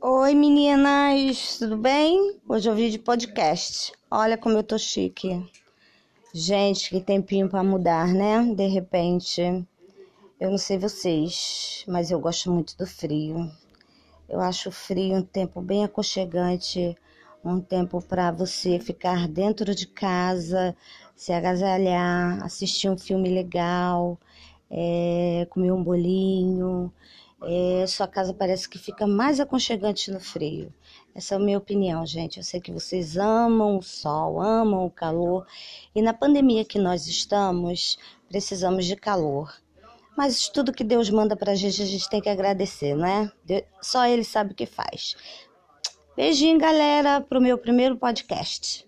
Oi meninas, tudo bem? Hoje é o vídeo podcast. Olha como eu tô chique. Gente, que tempinho para mudar, né? De repente. Eu não sei vocês, mas eu gosto muito do frio. Eu acho o frio um tempo bem aconchegante, um tempo para você ficar dentro de casa, se agasalhar, assistir um filme legal, é, comer um bolinho. É, sua casa parece que fica mais aconchegante no frio. Essa é a minha opinião, gente. Eu sei que vocês amam o sol, amam o calor, e na pandemia que nós estamos, precisamos de calor. Mas tudo que Deus manda pra gente, a gente tem que agradecer, né? Só Ele sabe o que faz. Beijinho, galera, pro meu primeiro podcast.